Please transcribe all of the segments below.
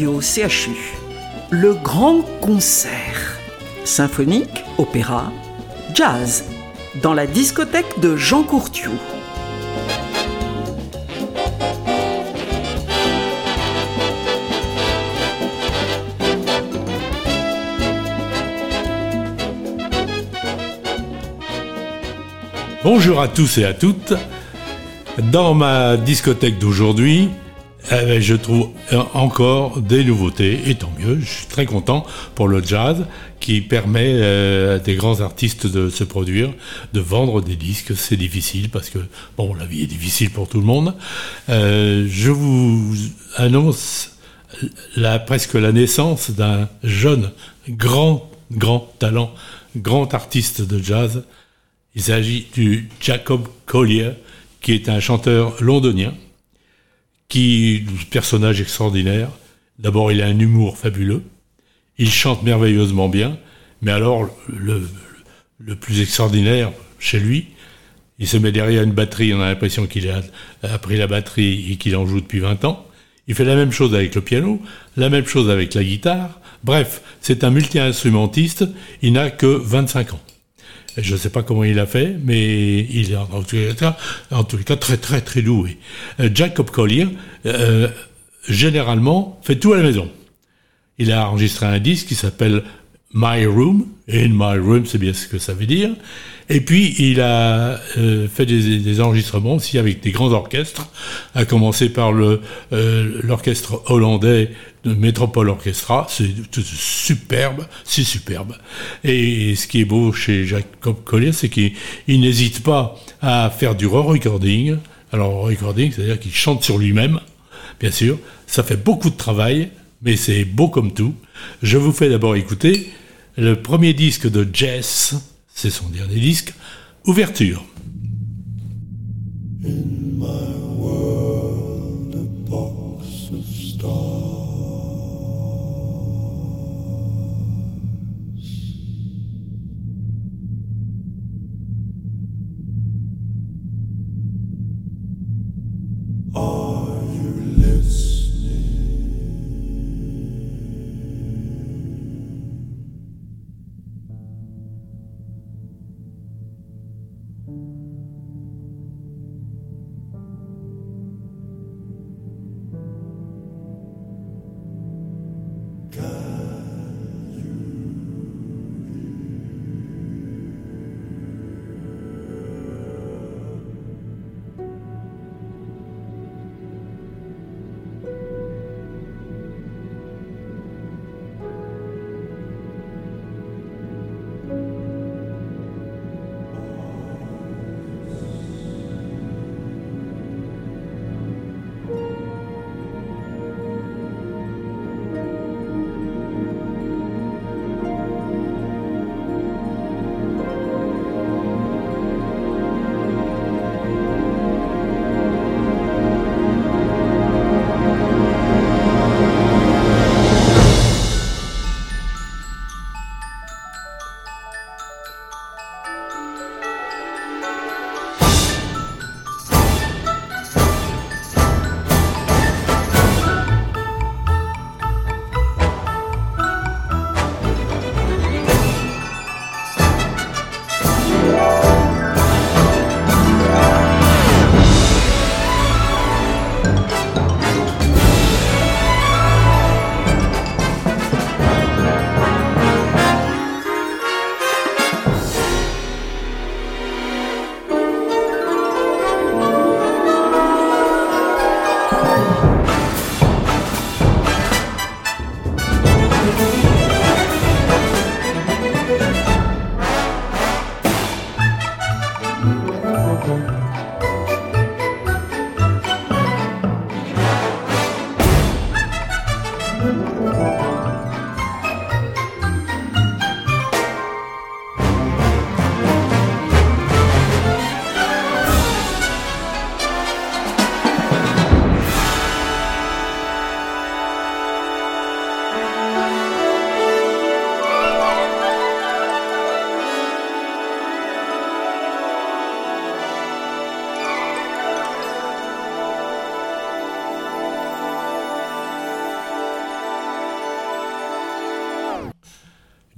CHU. Le grand concert. Symphonique, opéra, jazz. Dans la discothèque de Jean Courtiou. Bonjour à tous et à toutes. Dans ma discothèque d'aujourd'hui, eh je trouve encore des nouveautés, et tant mieux, je suis très content pour le jazz qui permet euh, à des grands artistes de se produire, de vendre des disques. C'est difficile parce que, bon, la vie est difficile pour tout le monde. Euh, je vous annonce la, presque la naissance d'un jeune, grand, grand talent, grand artiste de jazz, il s'agit du Jacob Collier, qui est un chanteur londonien, qui personnage extraordinaire. D'abord, il a un humour fabuleux. Il chante merveilleusement bien. Mais alors, le, le plus extraordinaire chez lui, il se met derrière une batterie, on a l'impression qu'il a appris la batterie et qu'il en joue depuis 20 ans. Il fait la même chose avec le piano, la même chose avec la guitare. Bref, c'est un multi-instrumentiste, il n'a que 25 ans. Je ne sais pas comment il a fait, mais il est en en tout cas très très très doué. Euh, Jacob Collier, euh, généralement, fait tout à la maison. Il a enregistré un disque qui s'appelle My Room, In My Room, c'est bien ce que ça veut dire. Et puis, il a euh, fait des, enregistrements aussi avec des grands orchestres, à commencer par le l'orchestre hollandais de Métropole Orchestra, c'est superbe, c'est superbe. Et ce qui est beau chez Jacob Collier, c'est qu'il n'hésite pas à faire du re-recording. Alors, recording, c'est-à-dire qu'il chante sur lui-même, bien sûr. Ça fait beaucoup de travail, mais c'est beau comme tout. Je vous fais d'abord écouter le premier disque de Jess, c'est son dernier disque, Ouverture.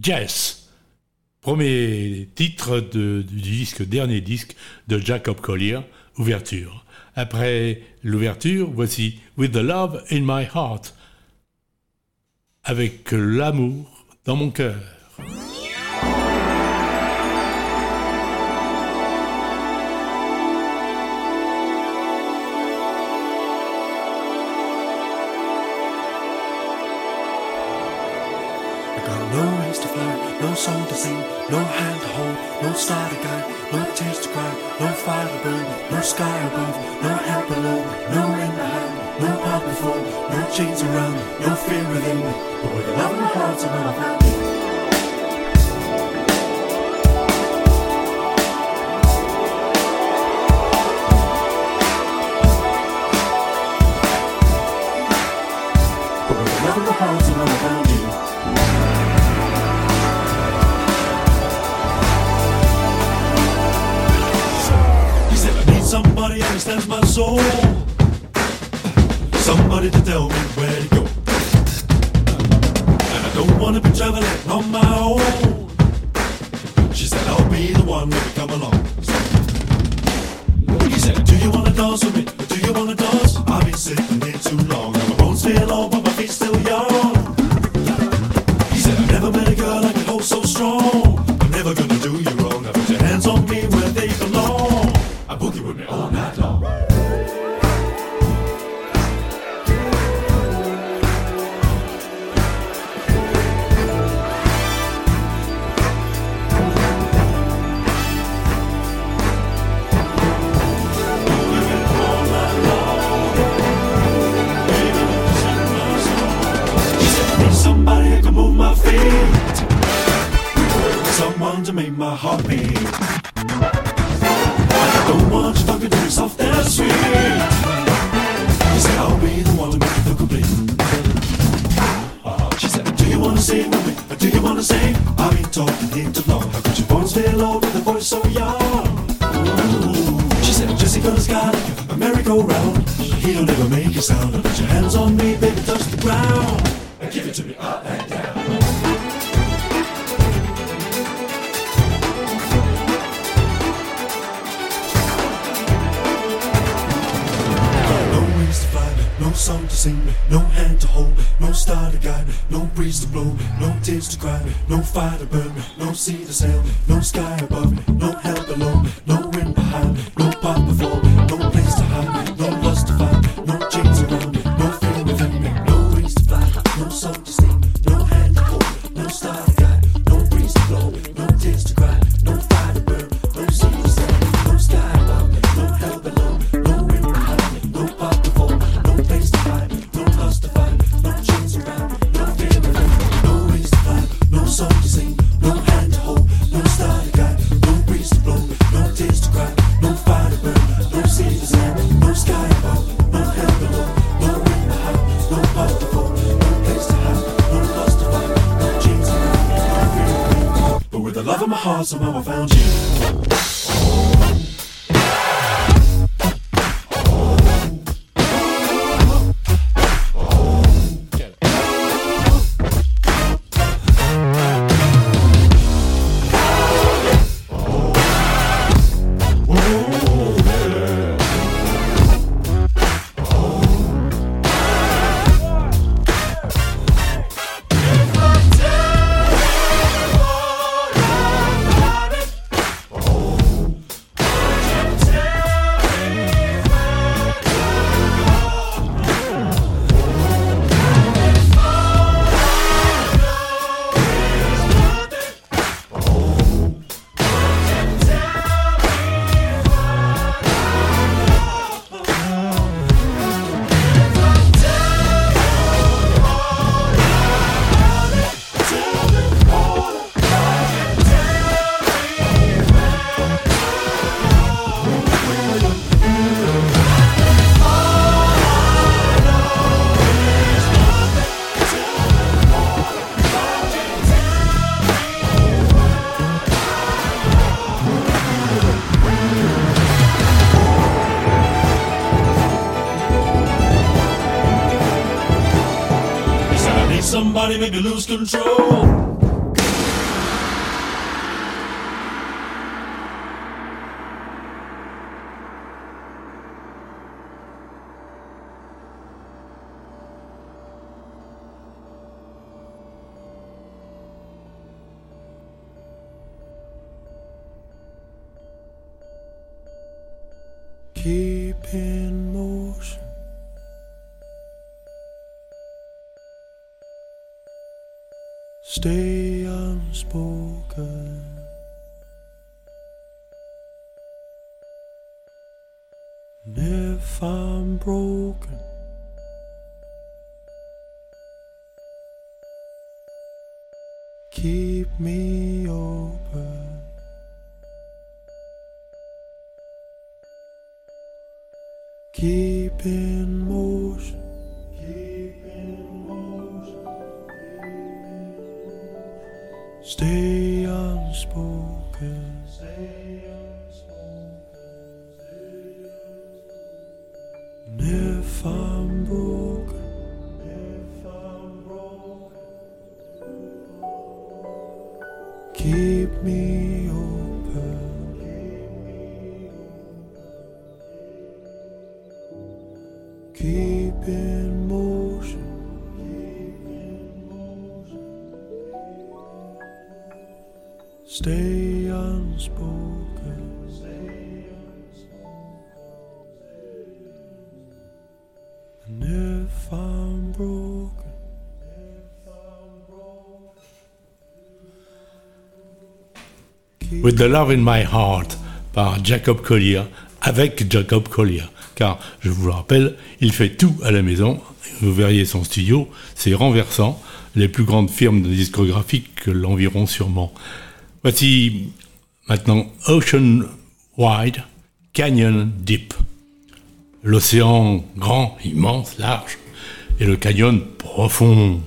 Jazz. Premier titre du disque, dernier disque de Jacob Collier, Ouverture. Après l'ouverture, voici With the Love in My Heart, avec l'amour dans mon cœur. soul to sing, no hand to hold, no star to guide, no tears to cry, no fire to burn, no sky above, no no song to sing, no hand to hold, no star to guide, no breeze to blow, no tears to cry, no fire to burn, no sea to sail, no sky above, no hell below, no wind behind, no path before, no place. control. stay unspoken. And if I'm broken, keep me open. Keep it. With the Love in My Heart par Jacob Collier, avec Jacob Collier. Car, je vous le rappelle, il fait tout à la maison. Vous verriez son studio, c'est renversant. Les plus grandes firmes de discographique l'environ sûrement. Voici maintenant Ocean Wide, Canyon Deep. L'océan grand, immense, large, et le canyon profond.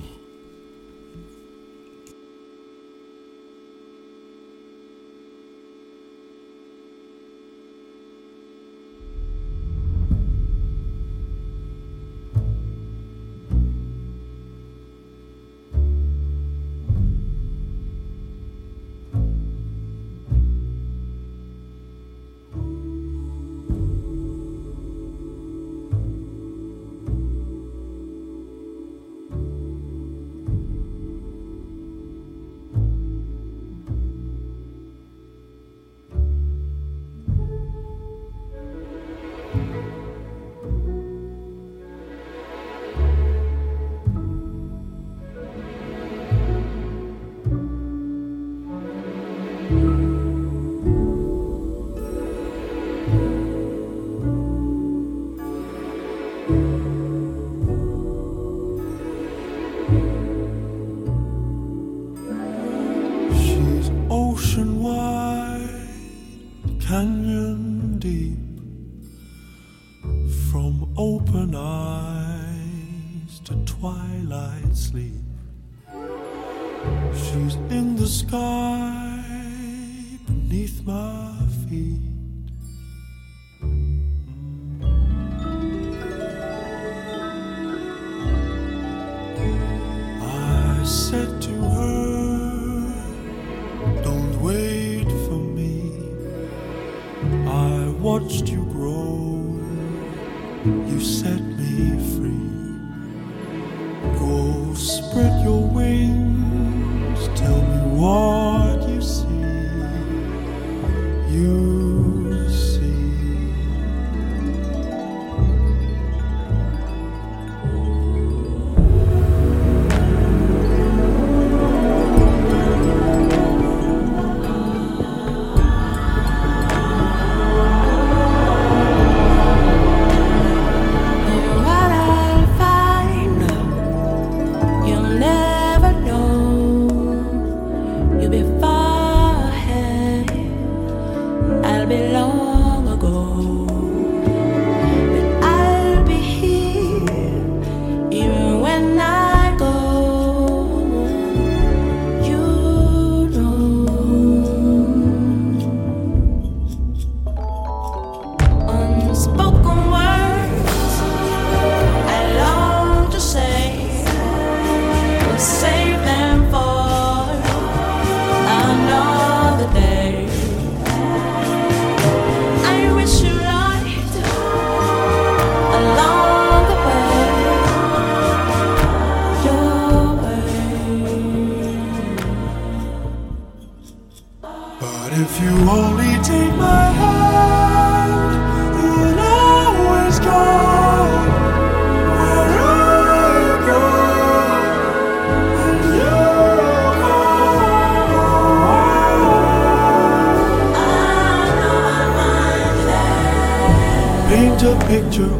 belong.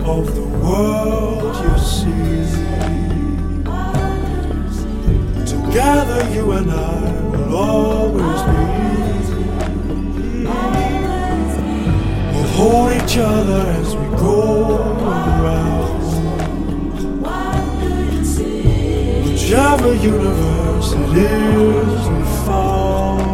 Of the world you see. Together, you and I will always be. We'll hold each other as we go around. Whichever universe it is we found.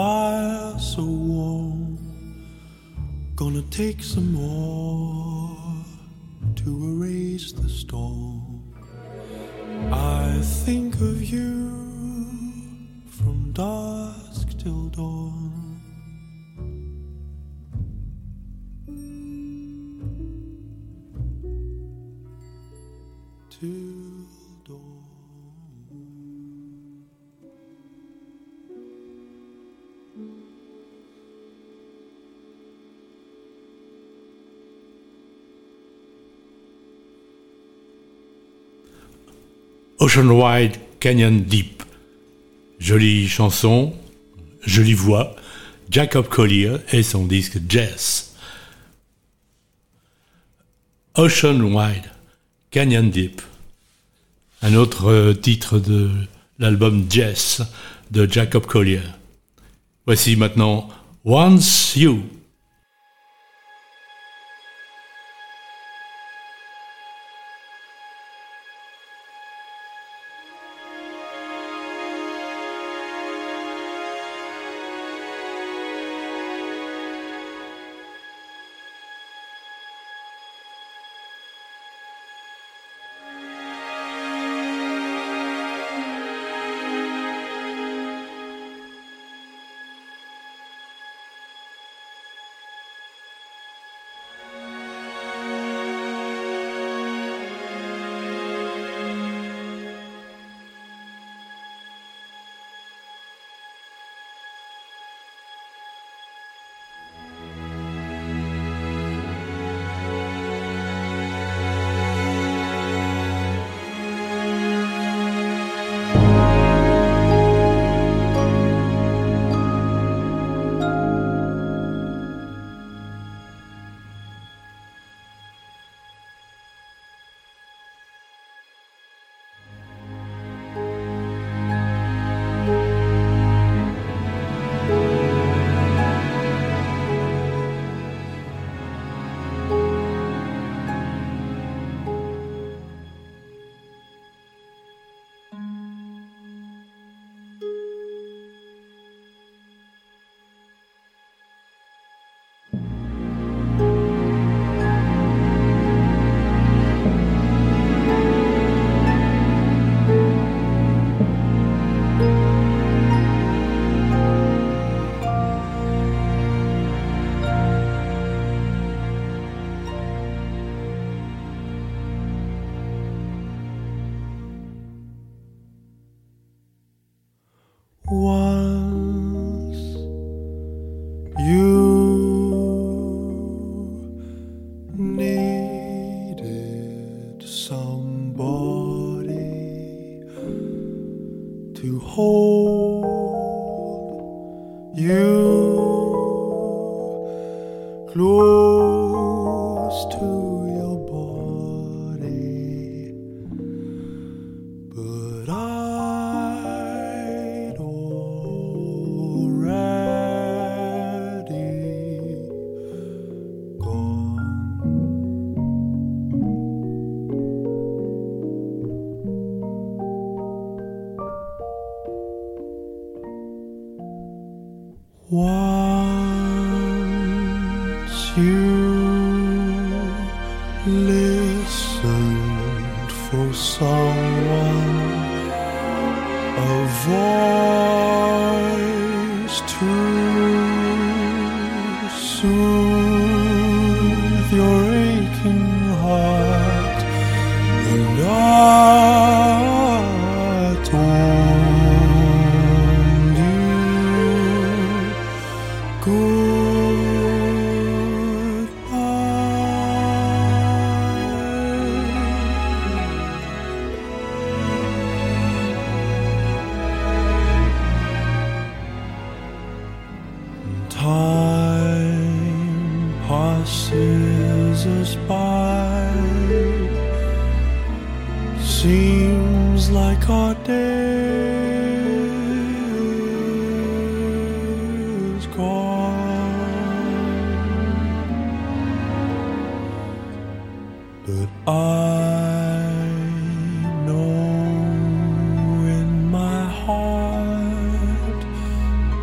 Fire so warm. Gonna take some more to erase the storm. I think of you from dusk till dawn. Ocean Wide, Canyon Deep. Jolie chanson, jolie voix. Jacob Collier et son disque Jazz. Ocean Wide, Canyon Deep. Un autre euh, titre de l'album Jazz de Jacob Collier. Voici maintenant Once You.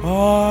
Oh.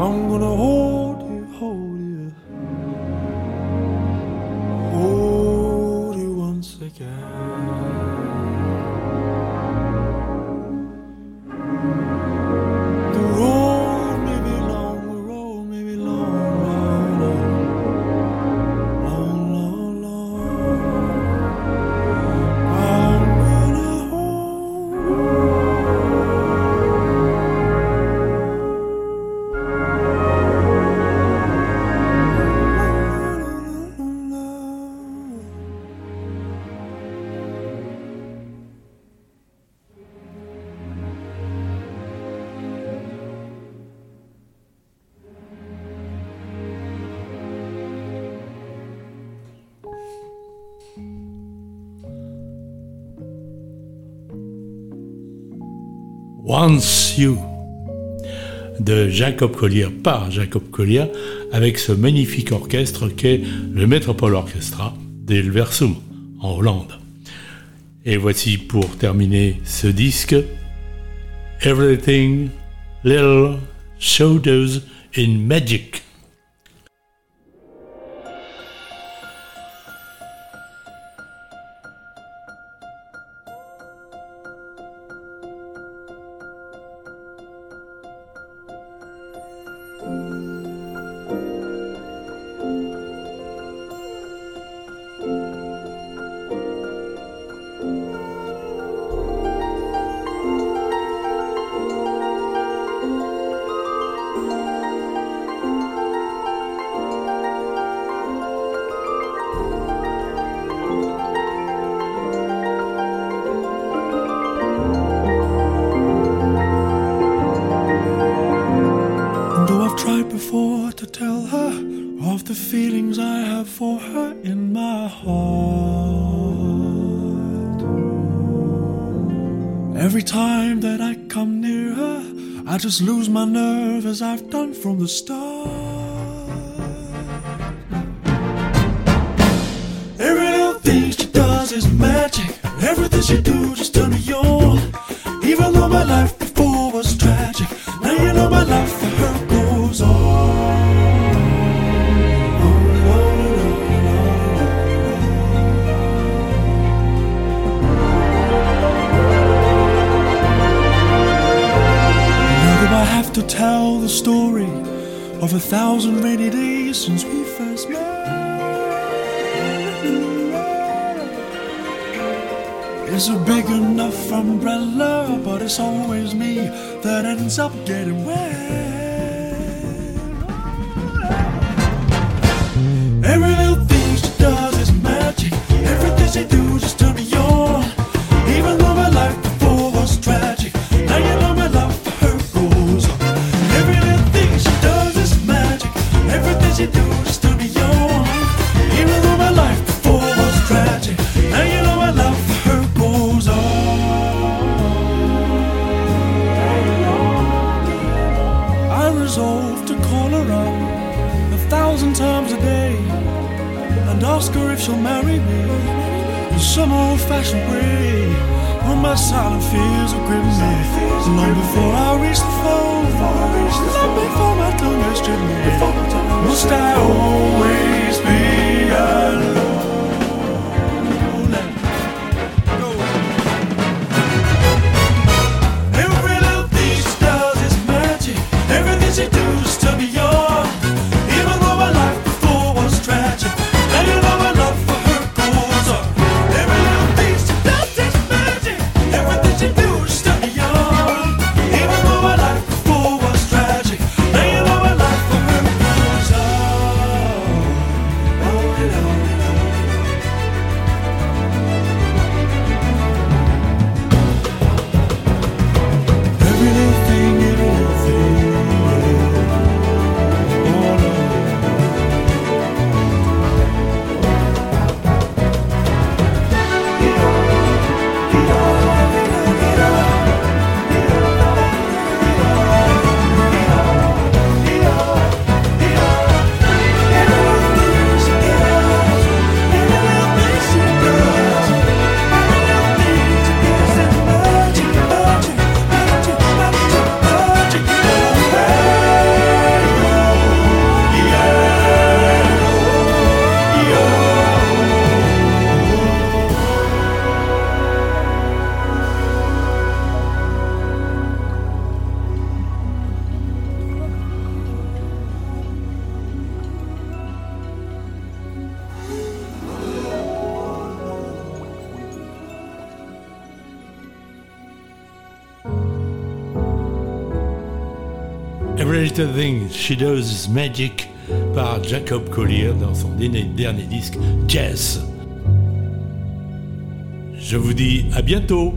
I'm gonna Once You de Jacob Collier par Jacob Collier avec ce magnifique orchestre qu'est le Metropole Orchestra d'Elversum en Hollande. Et voici pour terminer ce disque Everything Little Shadows in Magic. Just lose my nerve as I've done from the start. Every little thing she does is magic. Everything she do just turn me on. Even though my life the story of a thousand rainy days since we first met. It's a big enough umbrella, but it's always me that ends up getting wet. Some old-fashioned way. When my silent fears will grip me, long before I reach the phone, long before my tongue has stripped me, must I always She Does Magic par Jacob Collier dans son dernier disque Jazz. Je vous dis à bientôt